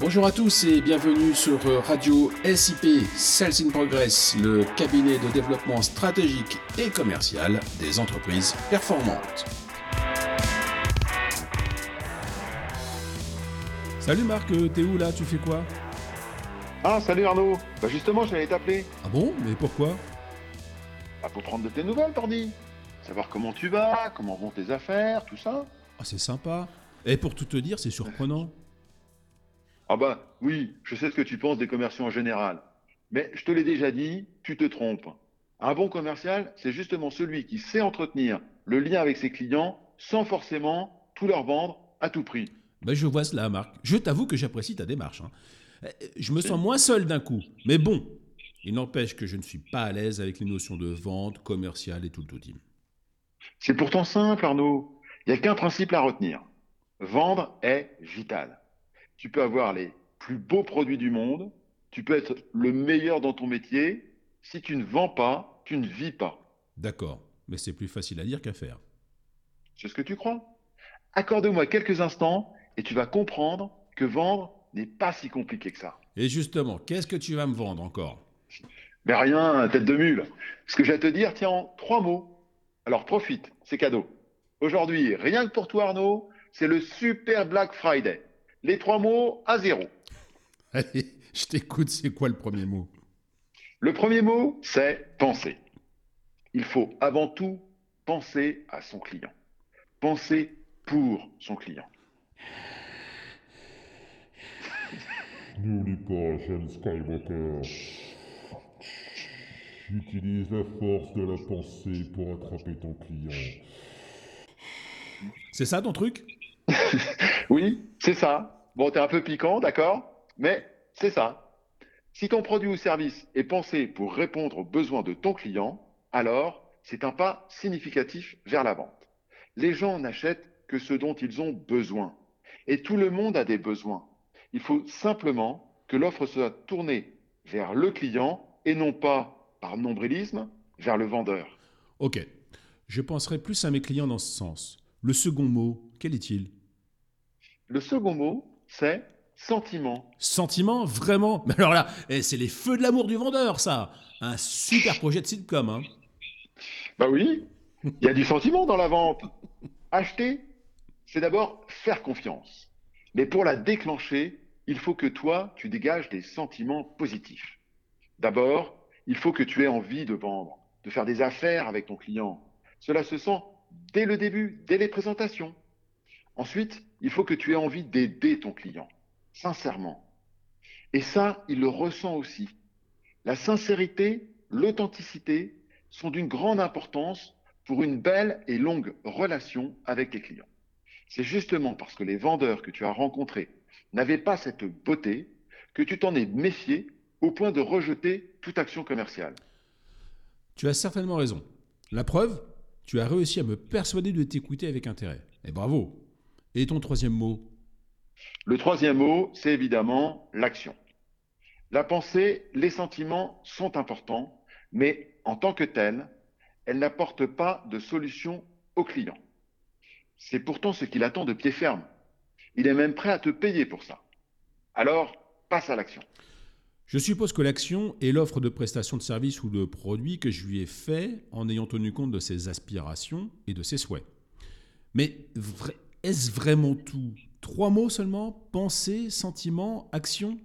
Bonjour à tous et bienvenue sur Radio SIP Sales in Progress, le cabinet de développement stratégique et commercial des entreprises performantes. Salut Marc, t'es où là Tu fais quoi? Ah, salut Arnaud Bah justement, j'allais t'appeler. Ah bon? Mais pourquoi? Bah pour prendre de tes nouvelles, Tordi. Savoir comment tu vas, comment vont tes affaires, tout ça. Ah c'est sympa. Et pour tout te dire, c'est surprenant. Ah bah oui, je sais ce que tu penses des commerciaux en général. Mais je te l'ai déjà dit, tu te trompes. Un bon commercial, c'est justement celui qui sait entretenir le lien avec ses clients sans forcément tout leur vendre à tout prix. Ben je vois cela, Marc. Je t'avoue que j'apprécie ta démarche. hein. Euh, Je me sens moins seul d'un coup. Mais bon, il n'empêche que je ne suis pas à l'aise avec les notions de vente, commerciale et tout le tout. C'est pourtant simple, Arnaud. Il n'y a qu'un principe à retenir. Vendre est vital. Tu peux avoir les plus beaux produits du monde, tu peux être le meilleur dans ton métier. Si tu ne vends pas, tu ne vis pas. D'accord, mais c'est plus facile à dire qu'à faire. C'est ce que tu crois Accorde-moi quelques instants et tu vas comprendre que vendre n'est pas si compliqué que ça. Et justement, qu'est-ce que tu vas me vendre encore? Mais rien, tête de mule. Ce que j'ai à te dire tient en trois mots. Alors profite, c'est cadeau. Aujourd'hui, rien que pour toi Arnaud, c'est le super Black Friday. Les trois mots à zéro. Allez, je t'écoute, c'est quoi le premier mot? Le premier mot, c'est penser. Il faut avant tout penser à son client. Penser pour son client. N'oublie pas, jeune Skywalker. Utilise la force de la pensée pour attraper ton client. C'est ça ton truc? Oui, c'est ça. Bon, t'es un peu piquant, d'accord? Mais c'est ça. Si ton produit ou service est pensé pour répondre aux besoins de ton client, alors c'est un pas significatif vers la vente. Les gens n'achètent que ce dont ils ont besoin. Et tout le monde a des besoins. Il faut simplement que l'offre soit tournée vers le client et non pas, par nombrilisme, vers le vendeur. Ok, je penserai plus à mes clients dans ce sens. Le second mot, quel est-il? Le second mot, c'est sentiment. Sentiment, vraiment Mais alors là, eh, c'est les feux de l'amour du vendeur, ça Un super projet de sitcom, hein Bah oui, il y a du sentiment dans la vente. Acheter, c'est d'abord faire confiance. Mais pour la déclencher, il faut que toi, tu dégages des sentiments positifs. D'abord, il faut que tu aies envie de vendre, de faire des affaires avec ton client. Cela se sent dès le début, dès les présentations. Ensuite, il faut que tu aies envie d'aider ton client, sincèrement. Et ça, il le ressent aussi. La sincérité, l'authenticité sont d'une grande importance pour une belle et longue relation avec tes clients. C'est justement parce que les vendeurs que tu as rencontrés n'avaient pas cette beauté que tu t'en es méfié au point de rejeter toute action commerciale. Tu as certainement raison. La preuve, tu as réussi à me persuader de t'écouter avec intérêt. Et bravo Et ton troisième mot Le troisième mot, c'est évidemment l'action. La pensée, les sentiments sont importants, mais en tant que tels, elles n'apportent pas de solution au client. C'est pourtant ce qu'il attend de pied ferme. Il est même prêt à te payer pour ça. Alors, passe à l'action. Je suppose que l'action est l'offre de prestation de service ou de produit que je lui ai fait en ayant tenu compte de ses aspirations et de ses souhaits. Mais vra- est-ce vraiment tout? Trois mots seulement? Pensée, sentiment, action?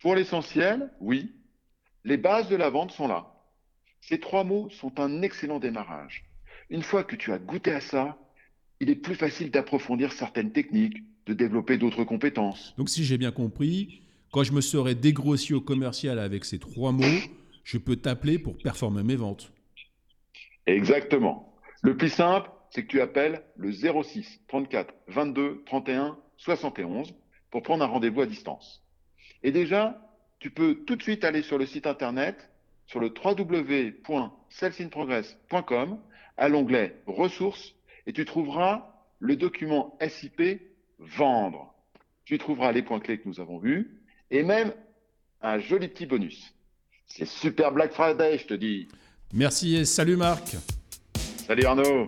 Pour l'essentiel, oui, les bases de la vente sont là. Ces trois mots sont un excellent démarrage. Une fois que tu as goûté à ça, il est plus facile d'approfondir certaines techniques, de développer d'autres compétences. Donc si j'ai bien compris, quand je me serai dégrossi au commercial avec ces trois mots, je peux t'appeler pour performer mes ventes. Exactement. Le plus simple, c'est que tu appelles le 06 34 22 31 71 pour prendre un rendez-vous à distance. Et déjà, tu peux tout de suite aller sur le site internet, sur le www.salesinprogress.com, à l'onglet ressources, et tu trouveras le document SIP vendre. Tu y trouveras les points clés que nous avons vus, et même un joli petit bonus. C'est super Black Friday, je te dis. Merci et salut Marc Salut Arnaud